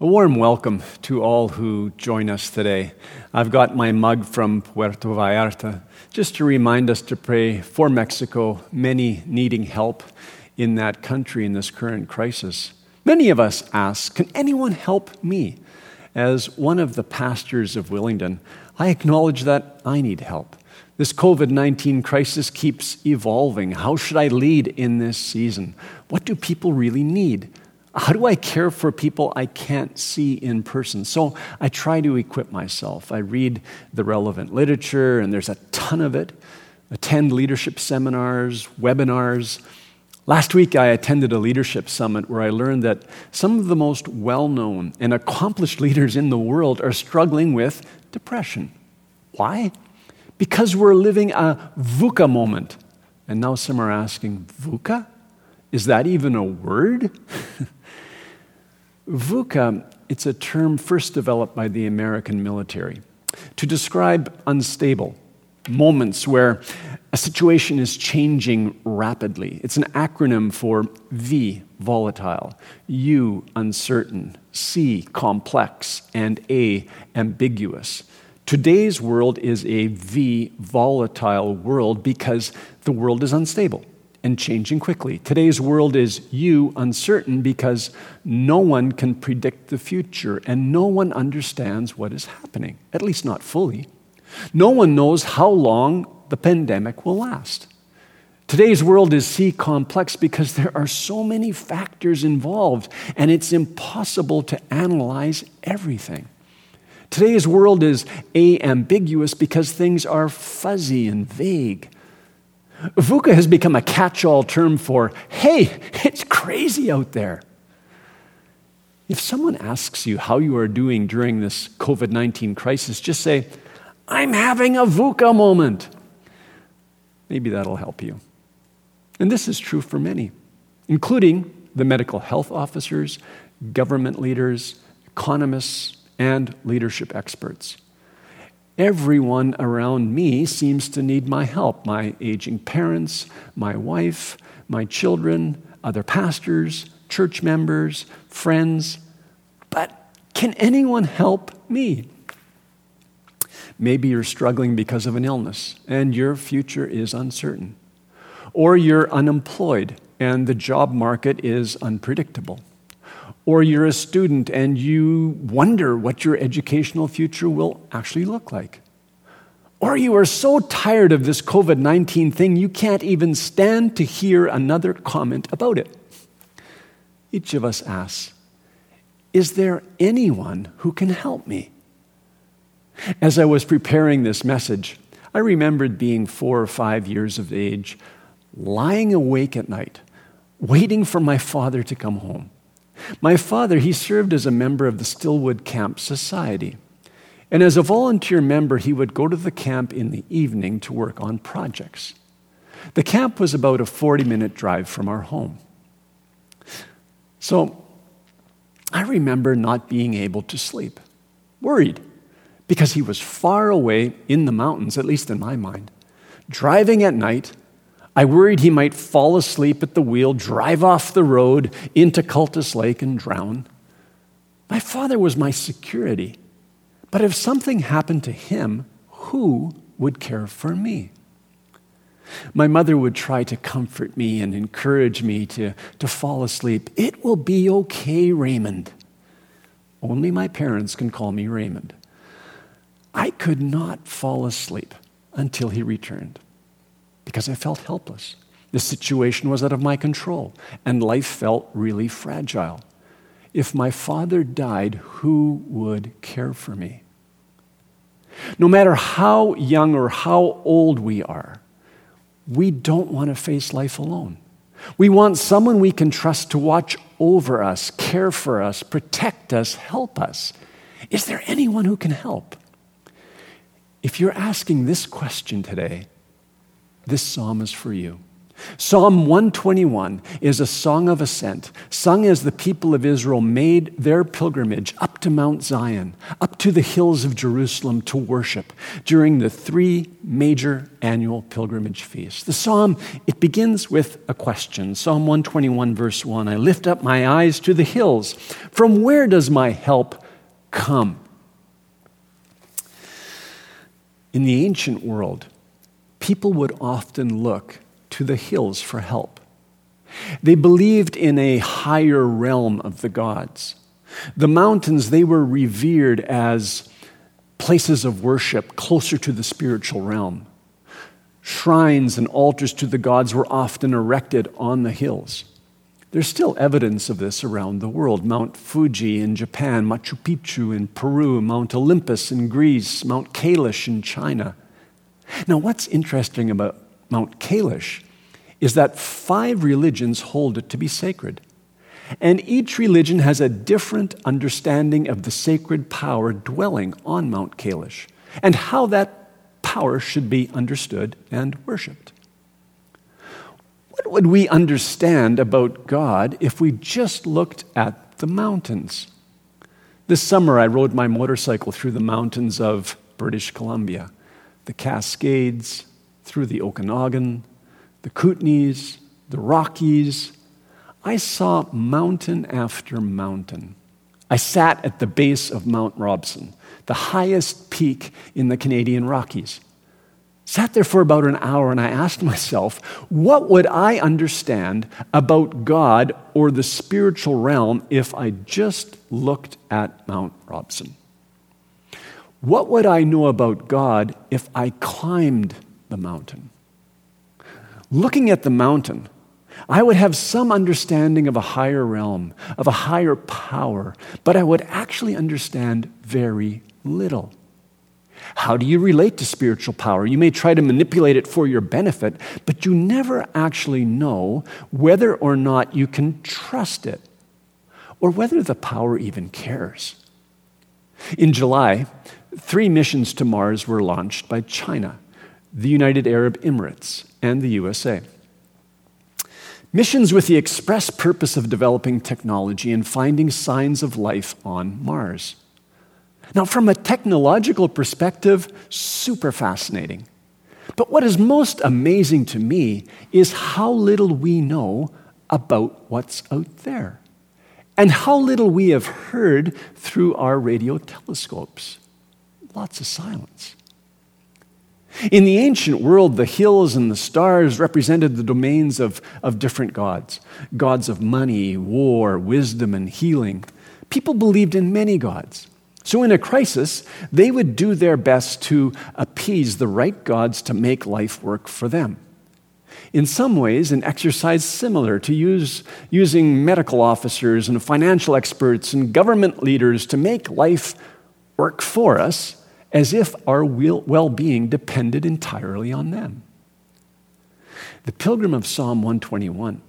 A warm welcome to all who join us today. I've got my mug from Puerto Vallarta just to remind us to pray for Mexico, many needing help in that country in this current crisis. Many of us ask, Can anyone help me? As one of the pastors of Willingdon, I acknowledge that I need help. This COVID 19 crisis keeps evolving. How should I lead in this season? What do people really need? How do I care for people I can't see in person? So I try to equip myself. I read the relevant literature, and there's a ton of it. Attend leadership seminars, webinars. Last week, I attended a leadership summit where I learned that some of the most well known and accomplished leaders in the world are struggling with depression. Why? Because we're living a VUCA moment. And now some are asking, VUCA? Is that even a word? VUCA, it's a term first developed by the American military to describe unstable moments where a situation is changing rapidly. It's an acronym for V, volatile, U, uncertain, C, complex, and A, ambiguous. Today's world is a V, volatile world because the world is unstable and changing quickly. Today's world is you uncertain, because no one can predict the future and no one understands what is happening, at least not fully. No one knows how long the pandemic will last. Today's world is C complex because there are so many factors involved and it's impossible to analyze everything. Today's world is A ambiguous because things are fuzzy and vague. VUCA has become a catch all term for, hey, it's crazy out there. If someone asks you how you are doing during this COVID 19 crisis, just say, I'm having a VUCA moment. Maybe that'll help you. And this is true for many, including the medical health officers, government leaders, economists, and leadership experts. Everyone around me seems to need my help my aging parents, my wife, my children, other pastors, church members, friends. But can anyone help me? Maybe you're struggling because of an illness and your future is uncertain. Or you're unemployed and the job market is unpredictable. Or you're a student and you wonder what your educational future will actually look like. Or you are so tired of this COVID 19 thing, you can't even stand to hear another comment about it. Each of us asks, Is there anyone who can help me? As I was preparing this message, I remembered being four or five years of age, lying awake at night, waiting for my father to come home. My father, he served as a member of the Stillwood Camp Society. And as a volunteer member, he would go to the camp in the evening to work on projects. The camp was about a 40 minute drive from our home. So I remember not being able to sleep, worried, because he was far away in the mountains, at least in my mind. Driving at night, I worried he might fall asleep at the wheel, drive off the road into Cultus Lake, and drown. My father was my security. But if something happened to him, who would care for me? My mother would try to comfort me and encourage me to, to fall asleep. It will be okay, Raymond. Only my parents can call me Raymond. I could not fall asleep until he returned because I felt helpless. The situation was out of my control, and life felt really fragile. If my father died, who would care for me? No matter how young or how old we are, we don't want to face life alone. We want someone we can trust to watch over us, care for us, protect us, help us. Is there anyone who can help? If you're asking this question today, this psalm is for you. Psalm 121 is a song of ascent, sung as the people of Israel made their pilgrimage up to Mount Zion, up to the hills of Jerusalem to worship during the three major annual pilgrimage feasts. The psalm, it begins with a question. Psalm 121, verse 1 I lift up my eyes to the hills. From where does my help come? In the ancient world, people would often look to the hills for help. They believed in a higher realm of the gods. The mountains, they were revered as places of worship closer to the spiritual realm. Shrines and altars to the gods were often erected on the hills. There's still evidence of this around the world. Mount Fuji in Japan, Machu Picchu in Peru, Mount Olympus in Greece, Mount Kailash in China. Now, what's interesting about Mount Kailash is that five religions hold it to be sacred. And each religion has a different understanding of the sacred power dwelling on Mount Kailash and how that power should be understood and worshiped. What would we understand about God if we just looked at the mountains? This summer, I rode my motorcycle through the mountains of British Columbia, the Cascades, through the Okanagan, the Kootenays, the Rockies. I saw mountain after mountain. I sat at the base of Mount Robson, the highest peak in the Canadian Rockies. Sat there for about an hour and I asked myself, what would I understand about God or the spiritual realm if I just looked at Mount Robson? What would I know about God if I climbed the mountain? looking at the mountain, I would have some understanding of a higher realm, of a higher power, but I would actually understand very little. How do you relate to spiritual power? You may try to manipulate it for your benefit, but you never actually know whether or not you can trust it or whether the power even cares. In July, three missions to Mars were launched by China the United Arab Emirates, and the USA. Missions with the express purpose of developing technology and finding signs of life on Mars. Now, from a technological perspective, super fascinating. But what is most amazing to me is how little we know about what's out there and how little we have heard through our radio telescopes. Lots of silence. In the ancient world, the hills and the stars represented the domains of, of different gods gods of money, war, wisdom, and healing. People believed in many gods. So, in a crisis, they would do their best to appease the right gods to make life work for them. In some ways, an exercise similar to use, using medical officers and financial experts and government leaders to make life work for us as if our well being depended entirely on them. The pilgrim of Psalm 121,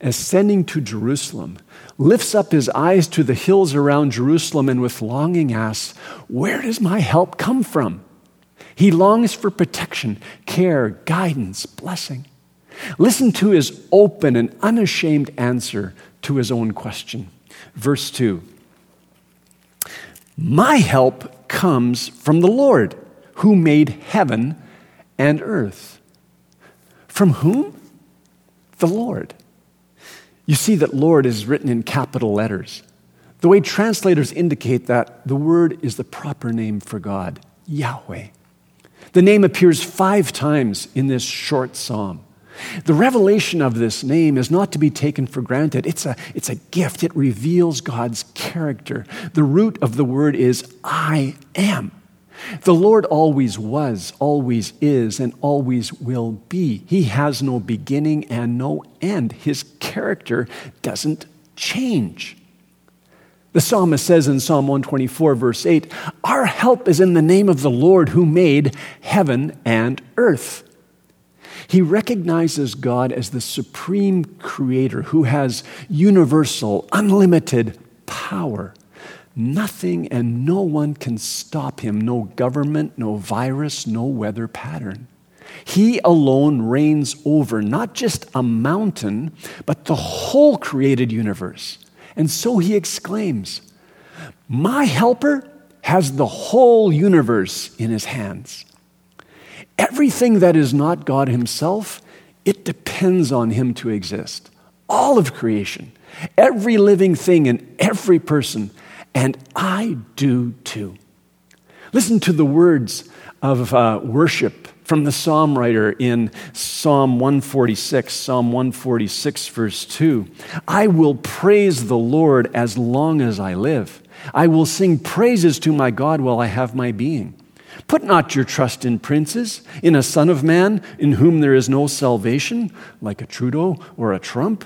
ascending to Jerusalem, lifts up his eyes to the hills around Jerusalem and with longing asks, Where does my help come from? He longs for protection, care, guidance, blessing. Listen to his open and unashamed answer to his own question. Verse 2 My help comes from the Lord, who made heaven and earth. From whom? The Lord. You see that Lord is written in capital letters. The way translators indicate that the word is the proper name for God, Yahweh. The name appears five times in this short psalm. The revelation of this name is not to be taken for granted. It's a, it's a gift. It reveals God's character. The root of the word is I am. The Lord always was, always is, and always will be. He has no beginning and no end. His character doesn't change. The psalmist says in Psalm 124, verse 8, Our help is in the name of the Lord who made heaven and earth. He recognizes God as the supreme creator who has universal, unlimited power. Nothing and no one can stop him no government, no virus, no weather pattern. He alone reigns over not just a mountain, but the whole created universe. And so he exclaims, My helper has the whole universe in his hands. Everything that is not God himself, it depends on him to exist. All of creation, every living thing and every person, and I do too. Listen to the words of uh, worship from the psalm writer in Psalm 146, Psalm 146, verse 2. I will praise the Lord as long as I live. I will sing praises to my God while I have my being. Put not your trust in princes, in a son of man in whom there is no salvation, like a Trudeau or a Trump.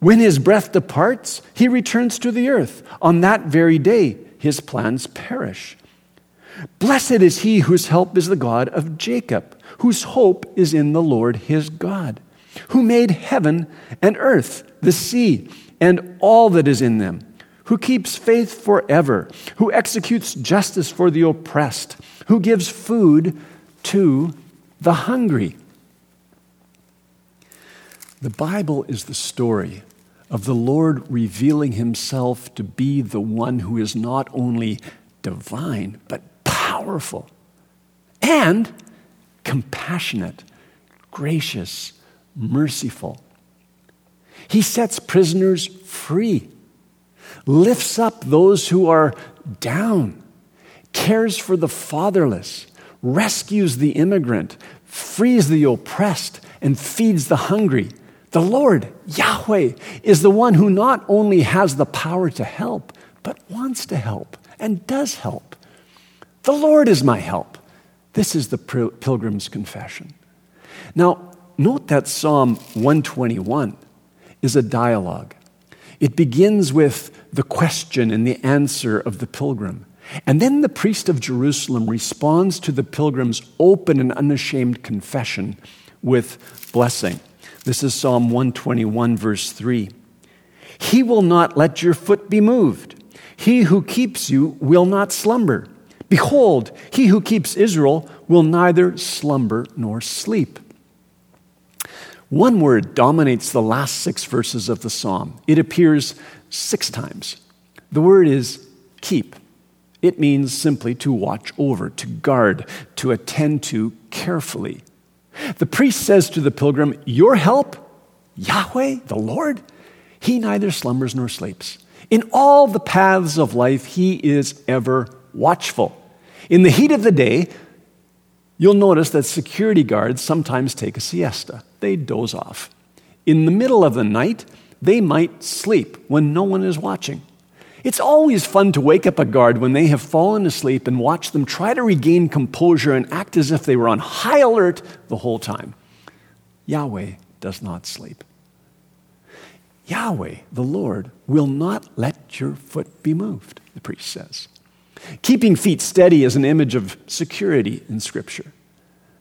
When his breath departs, he returns to the earth. On that very day, his plans perish. Blessed is he whose help is the God of Jacob, whose hope is in the Lord his God, who made heaven and earth, the sea, and all that is in them, who keeps faith forever, who executes justice for the oppressed, who gives food to the hungry. The Bible is the story of the Lord revealing himself to be the one who is not only divine, but powerful and compassionate, gracious, merciful. He sets prisoners free, lifts up those who are down, cares for the fatherless, rescues the immigrant, frees the oppressed, and feeds the hungry. The Lord, Yahweh, is the one who not only has the power to help, but wants to help and does help. The Lord is my help. This is the Pilgrim's Confession. Now, note that Psalm 121 is a dialogue. It begins with the question and the answer of the pilgrim. And then the priest of Jerusalem responds to the pilgrim's open and unashamed confession with blessing. This is Psalm 121, verse 3. He will not let your foot be moved. He who keeps you will not slumber. Behold, he who keeps Israel will neither slumber nor sleep. One word dominates the last six verses of the psalm. It appears six times. The word is keep. It means simply to watch over, to guard, to attend to carefully. The priest says to the pilgrim, Your help, Yahweh, the Lord, he neither slumbers nor sleeps. In all the paths of life, he is ever watchful. In the heat of the day, you'll notice that security guards sometimes take a siesta. They doze off. In the middle of the night, they might sleep when no one is watching. It's always fun to wake up a guard when they have fallen asleep and watch them try to regain composure and act as if they were on high alert the whole time. Yahweh does not sleep. Yahweh, the Lord, will not let your foot be moved, the priest says. Keeping feet steady is an image of security in Scripture.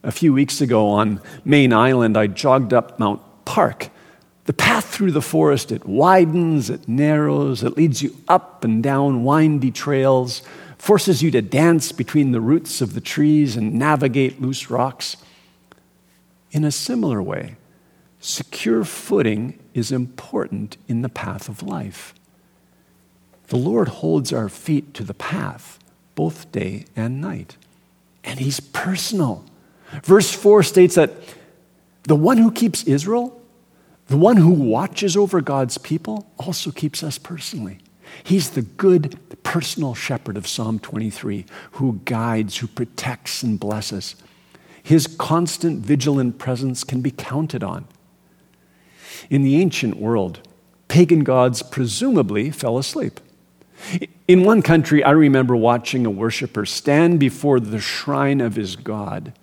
A few weeks ago on Mayne Island, I jogged up Mount Parke. The path through the forest, it widens, it narrows, it leads you up and down windy trails, forces you to dance between the roots of the trees and navigate loose rocks. In a similar way, secure footing is important in the path of life. The Lord holds our feet to the path both day and night. And He's personal. Verse 4 states that the one who keeps Israel, the one who watches over God's people, also keeps us personally. He's the good personal shepherd of Psalm 23 who guides, who protects, and blesses. His constant vigilant presence can be counted on. In the ancient world, pagan gods presumably fell asleep. In one country, I remember watching a worshiper stand before the shrine of his god,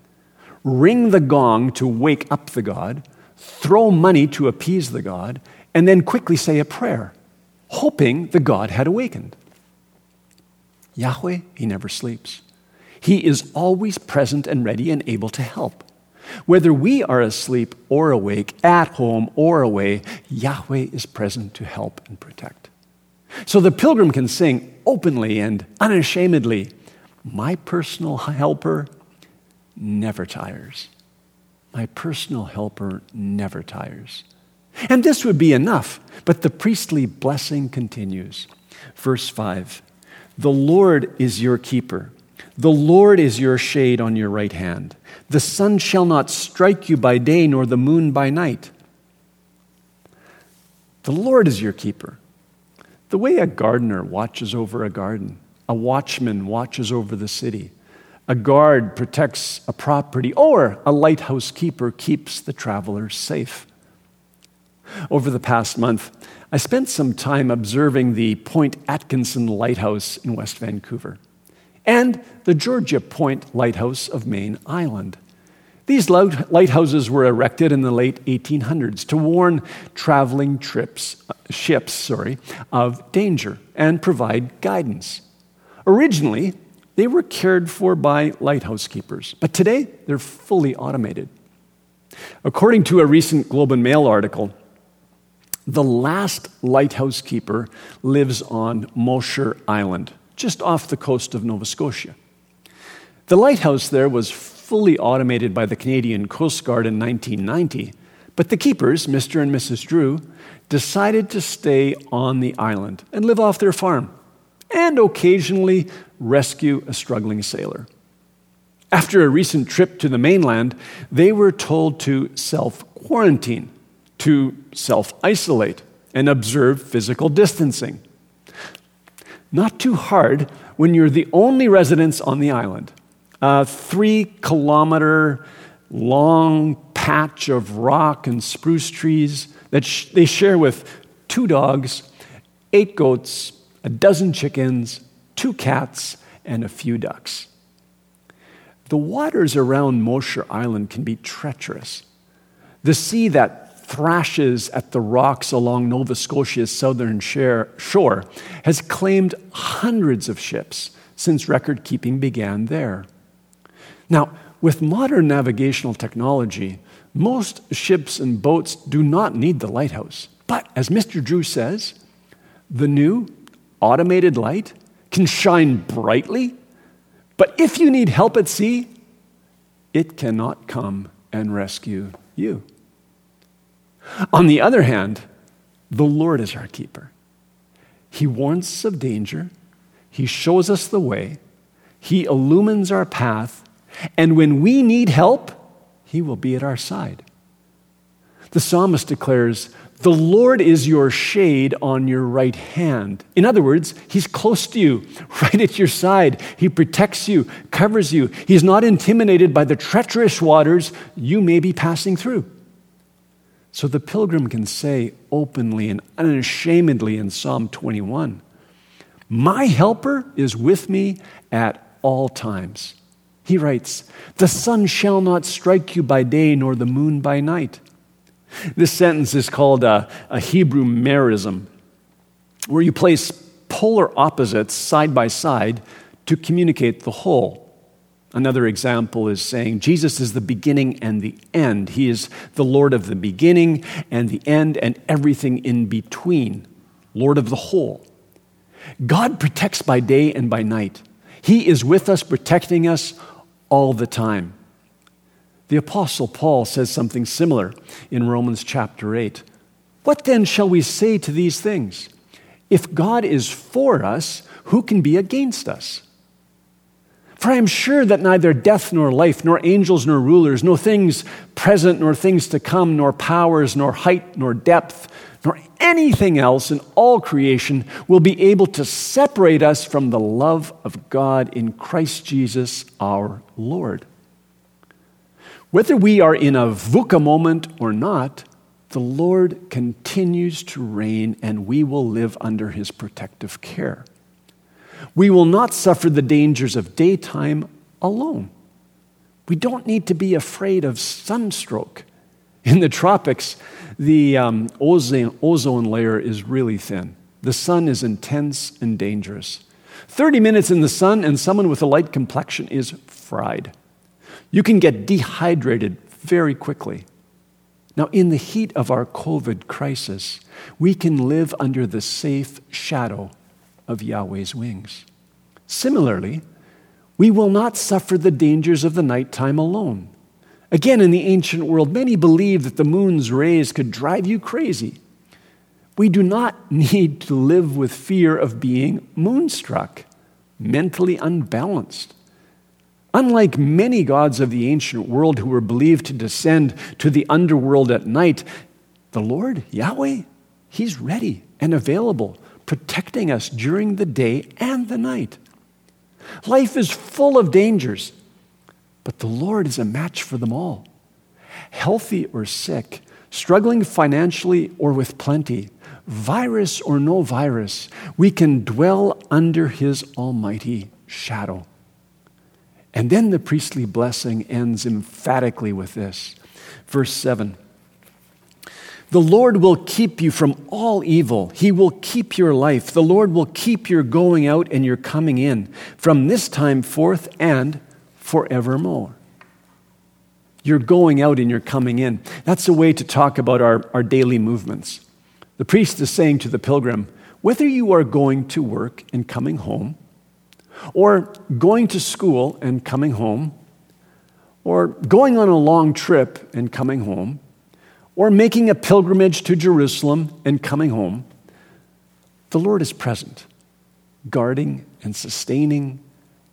ring the gong to wake up the god, throw money to appease the god, and then quickly say a prayer, hoping the god had awakened. Yahweh, he never sleeps. He is always present and ready and able to help. Whether we are asleep or awake, at home or away, Yahweh is present to help and protect. So the pilgrim can sing openly and unashamedly, My personal helper never tires. My personal helper never tires. And this would be enough, but the priestly blessing continues. Verse 5 The Lord is your keeper. The Lord is your shade on your right hand. The sun shall not strike you by day, nor the moon by night. The Lord is your keeper. The way a gardener watches over a garden, a watchman watches over the city, a guard protects a property, or a lighthouse keeper keeps the traveler safe. Over the past month, I spent some time observing the Point Atkinson Lighthouse in West Vancouver and the Georgia Point Lighthouse of Mayne Island. These lighthouses were erected in the late 1800s to warn traveling trips, uh, ships sorry, of danger and provide guidance. Originally, they were cared for by lighthouse keepers, but today they're fully automated. According to a recent Globe and Mail article, the last lighthouse keeper lives on Mosher Island, just off the coast of Nova Scotia. The lighthouse there was fully automated by the Canadian Coast Guard in 1990, but the keepers, Mr. and Mrs. Drew, decided to stay on the island and live off their farm and occasionally rescue a struggling sailor. After a recent trip to the mainland, they were told to self quarantine, to self isolate, and observe physical distancing. Not too hard when you're the only residents on the island a three kilometer long patch of rock and spruce trees that sh- they share with two dogs, eight goats, a dozen chickens, two cats, and a few ducks. The waters around Mosher Island can be treacherous. The sea that thrashes at the rocks along Nova Scotia's southern shore has claimed hundreds of ships since record keeping began there. Now, with modern navigational technology, most ships and boats do not need the lighthouse. But as Mr. Drew says, the new automated light can shine brightly, but if you need help at sea, it cannot come and rescue you. On the other hand, the Lord is our keeper. He warns us of danger, He shows us the way, He illumines our path, and when we need help, He will be at our side. The psalmist declares, The Lord is your shade on your right hand. In other words, He's close to you, right at your side. He protects you, covers you. He's not intimidated by the treacherous waters you may be passing through. So the pilgrim can say openly and unashamedly in Psalm 21 My helper is with me at all times. He writes, The sun shall not strike you by day, nor the moon by night. This sentence is called a, a Hebrew merism, where you place polar opposites side by side to communicate the whole. Another example is saying Jesus is the beginning and the end. He is the Lord of the beginning and the end and everything in between, Lord of the whole. God protects by day and by night. He is with us, protecting us all the time. The Apostle Paul says something similar in Romans chapter 8. What then shall we say to these things? If God is for us, who can be against us? For I am sure that neither death nor life, nor angels nor rulers, nor things present nor things to come, nor powers, nor height nor depth, nor anything else in all creation will be able to separate us from the love of God in Christ Jesus our Lord. Whether we are in a VUCA moment or not, the Lord continues to reign and we will live under his protective care. We will not suffer the dangers of daytime alone. We don't need to be afraid of sunstroke. In the tropics, the um, ozone, ozone layer is really thin. The sun is intense and dangerous. 30 minutes in the sun, and someone with a light complexion is fried. You can get dehydrated very quickly. Now, in the heat of our COVID crisis, we can live under the safe shadow of Yahweh's wings. Similarly, we will not suffer the dangers of the nighttime alone. Again, in the ancient world, many believed that the moon's rays could drive you crazy. We do not need to live with fear of being moonstruck, mentally unbalanced. Unlike many gods of the ancient world who were believed to descend to the underworld at night, the Lord, Yahweh, He's ready and available, protecting us during the day and the night. Life is full of dangers, but the Lord is a match for them all. Healthy or sick, struggling financially or with plenty, virus or no virus, we can dwell under His almighty shadow. And then the priestly blessing ends emphatically with this. Verse 7 The Lord will keep you from all evil. He will keep your life. The Lord will keep your going out and your coming in from this time forth and forevermore. You're going out and you're coming in. That's a way to talk about our, our daily movements. The priest is saying to the pilgrim, whether you are going to work and coming home, or going to school and coming home, or going on a long trip and coming home, or making a pilgrimage to Jerusalem and coming home, the Lord is present, guarding and sustaining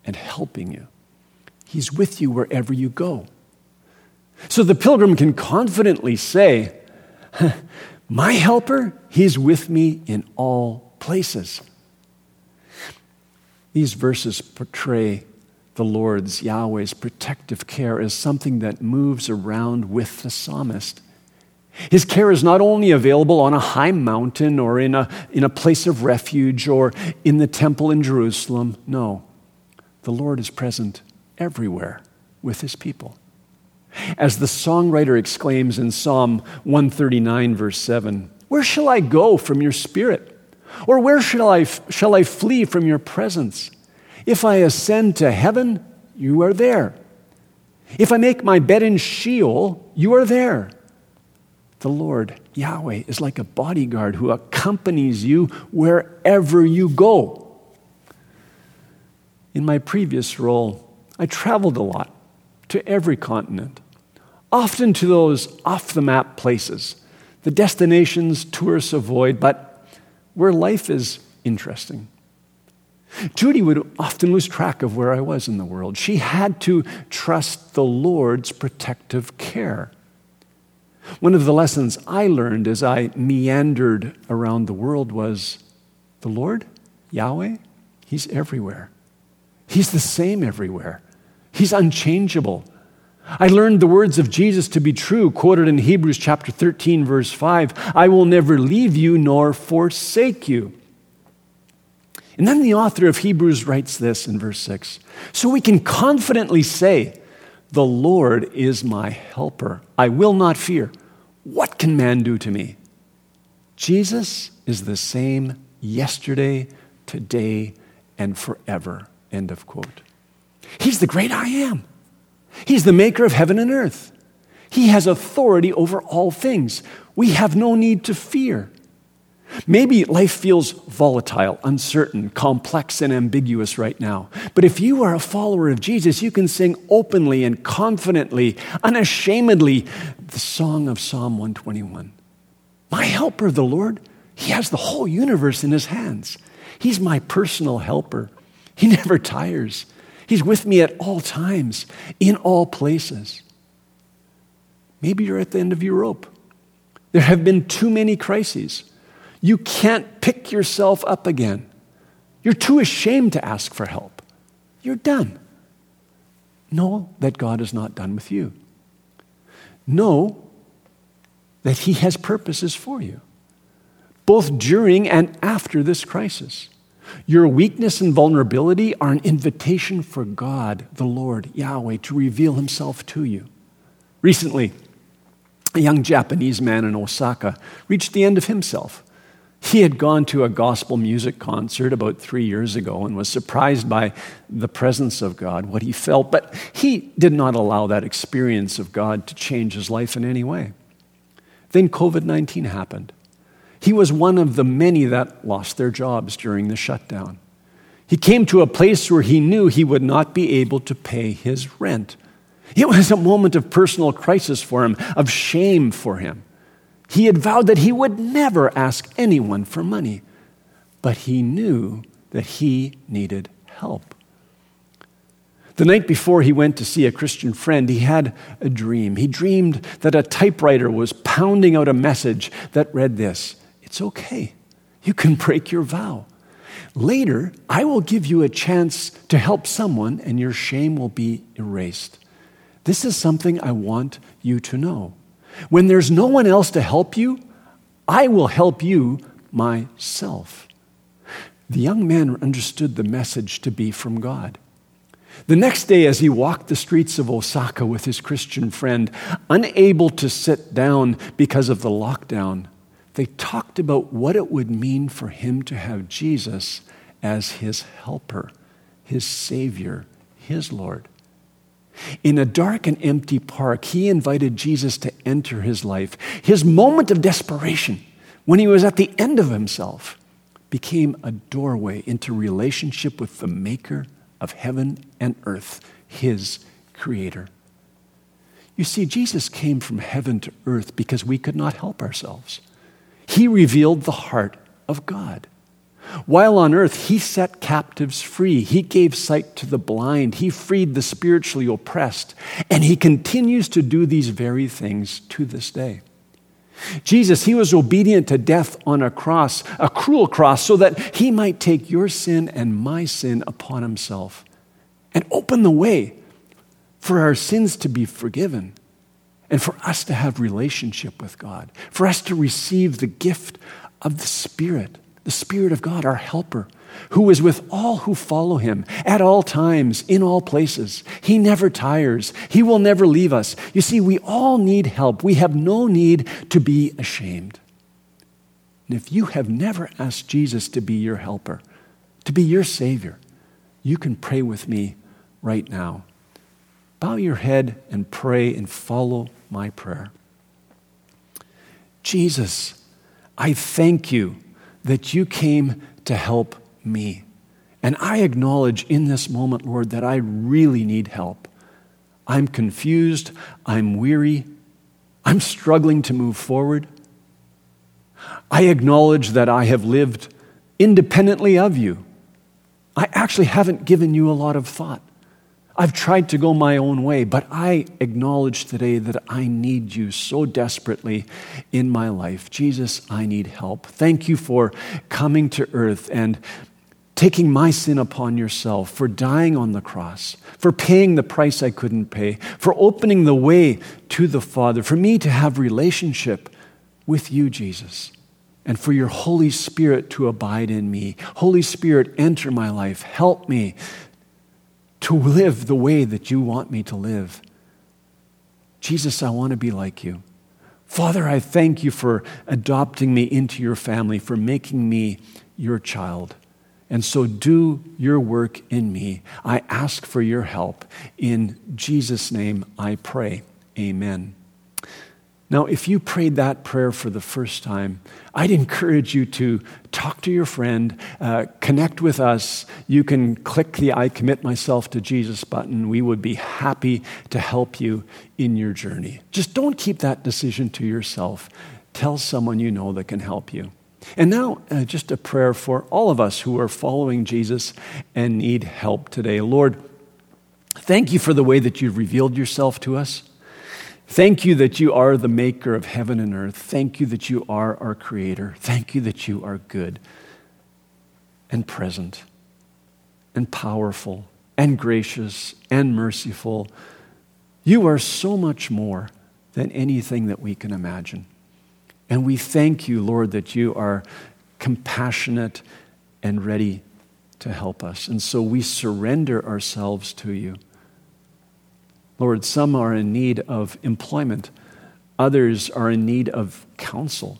and helping you. He's with you wherever you go. So the pilgrim can confidently say, My helper, he's with me in all places. These verses portray the Lord's, Yahweh's protective care as something that moves around with the psalmist. His care is not only available on a high mountain or in a, in a place of refuge or in the temple in Jerusalem. No, the Lord is present everywhere with his people. As the songwriter exclaims in Psalm 139, verse 7 Where shall I go from your spirit? Or where shall I, shall I flee from your presence? If I ascend to heaven, you are there. If I make my bed in Sheol, you are there. The Lord, Yahweh, is like a bodyguard who accompanies you wherever you go. In my previous role, I traveled a lot to every continent, often to those off the map places, the destinations tourists avoid, but where life is interesting. Judy would often lose track of where I was in the world. She had to trust the Lord's protective care. One of the lessons I learned as I meandered around the world was the Lord, Yahweh, He's everywhere. He's the same everywhere. He's unchangeable. I learned the words of Jesus to be true, quoted in Hebrews chapter 13, verse 5 I will never leave you nor forsake you. And then the author of Hebrews writes this in verse 6 So we can confidently say, The Lord is my helper. I will not fear. What can man do to me? Jesus is the same yesterday, today, and forever. End of quote. He's the great I am. He's the maker of heaven and earth. He has authority over all things. We have no need to fear. Maybe life feels volatile, uncertain, complex, and ambiguous right now. But if you are a follower of Jesus, you can sing openly and confidently, unashamedly, the song of Psalm 121. My helper, the Lord, He has the whole universe in His hands. He's my personal helper. He never tires. He's with me at all times, in all places. Maybe you're at the end of your rope. There have been too many crises. You can't pick yourself up again. You're too ashamed to ask for help. You're done. Know that God is not done with you. Know that He has purposes for you, both during and after this crisis. Your weakness and vulnerability are an invitation for God, the Lord, Yahweh, to reveal himself to you. Recently, a young Japanese man in Osaka reached the end of himself. He had gone to a gospel music concert about three years ago and was surprised by the presence of God, what he felt, but he did not allow that experience of God to change his life in any way. Then COVID 19 happened. He was one of the many that lost their jobs during the shutdown. He came to a place where he knew he would not be able to pay his rent. It was a moment of personal crisis for him, of shame for him. He had vowed that he would never ask anyone for money, but he knew that he needed help. The night before he went to see a Christian friend, he had a dream. He dreamed that a typewriter was pounding out a message that read this It's okay. You can break your vow. Later, I will give you a chance to help someone, and your shame will be erased. This is something I want you to know. When there's no one else to help you, I will help you myself. The young man understood the message to be from God. The next day, as he walked the streets of Osaka with his Christian friend, unable to sit down because of the lockdown, they talked about what it would mean for him to have Jesus as his helper, his Savior, his Lord. In a dark and empty park, he invited Jesus to enter his life. His moment of desperation, when he was at the end of himself, became a doorway into relationship with the Maker of heaven and earth, his Creator. You see, Jesus came from heaven to earth because we could not help ourselves. He revealed the heart of God. While on earth, he set captives free. He gave sight to the blind. He freed the spiritually oppressed. And he continues to do these very things to this day. Jesus, he was obedient to death on a cross, a cruel cross, so that he might take your sin and my sin upon himself and open the way for our sins to be forgiven and for us to have relationship with God, for us to receive the gift of the Spirit, the Spirit of God, our helper, who is with all who follow him at all times, in all places. He never tires. He will never leave us. You see, we all need help. We have no need to be ashamed. And if you have never asked Jesus to be your helper, to be your Savior, you can pray with me right now. Bow your head and pray and follow my prayer. Jesus, I thank you that you came to help me. And I acknowledge in this moment, Lord, that I really need help. I'm confused. I'm weary. I'm struggling to move forward. I acknowledge that I have lived independently of you. I actually haven't given you a lot of thought. I've tried to go my own way, but I acknowledge today that I need you so desperately in my life. Jesus, I need help. Thank you for coming to earth and taking my sin upon yourself, for dying on the cross, for paying the price I couldn't pay, for opening the way to the Father, for me to have relationship with you, Jesus, and for your Holy Spirit to abide in me. Holy Spirit, enter my life. Help me to live the way that you want me to live. Jesus, I want to be like you. Father, I thank you for adopting me into your family, for making me your child. And so do your work in me. I ask for your help. In Jesus' name I pray. Amen. Now, if you prayed that prayer for the first time, I'd encourage you to talk to your friend, uh, connect with us. You can click the I commit myself to Jesus button. We would be happy to help you in your journey. Just don't keep that decision to yourself. Tell someone you know that can help you. And now, uh, just a prayer for all of us who are following Jesus and need help today. Lord, thank you for the way that you've revealed yourself to us. Thank you that you are the maker of heaven and earth. Thank you that you are our creator. Thank you that you are good and present and powerful and gracious and merciful. You are so much more than anything that we can imagine. And we thank you, Lord, that you are compassionate and ready to help us. And so we surrender ourselves to you. Lord, some are in need of employment, others are in need of counsel,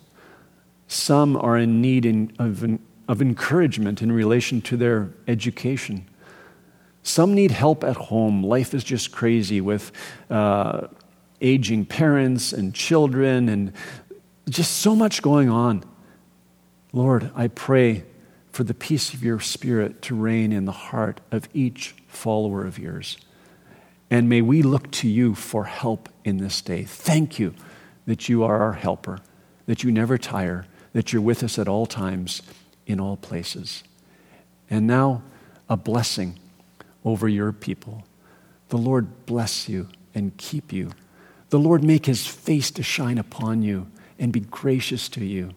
some are in need in, of, of encouragement in relation to their education. Some need help at home. Life is just crazy with uh, aging parents and children and just so much going on. Lord, I pray for the peace of your spirit to reign in the heart of each follower of yours. And may we look to you for help in this day. Thank you that you are our helper, that you never tire, that you're with us at all times, in all places. And now, a blessing over your people. The Lord bless you and keep you. The Lord make his face to shine upon you and be gracious to you.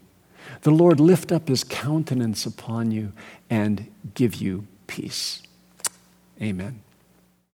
The Lord lift up his countenance upon you and give you peace. Amen.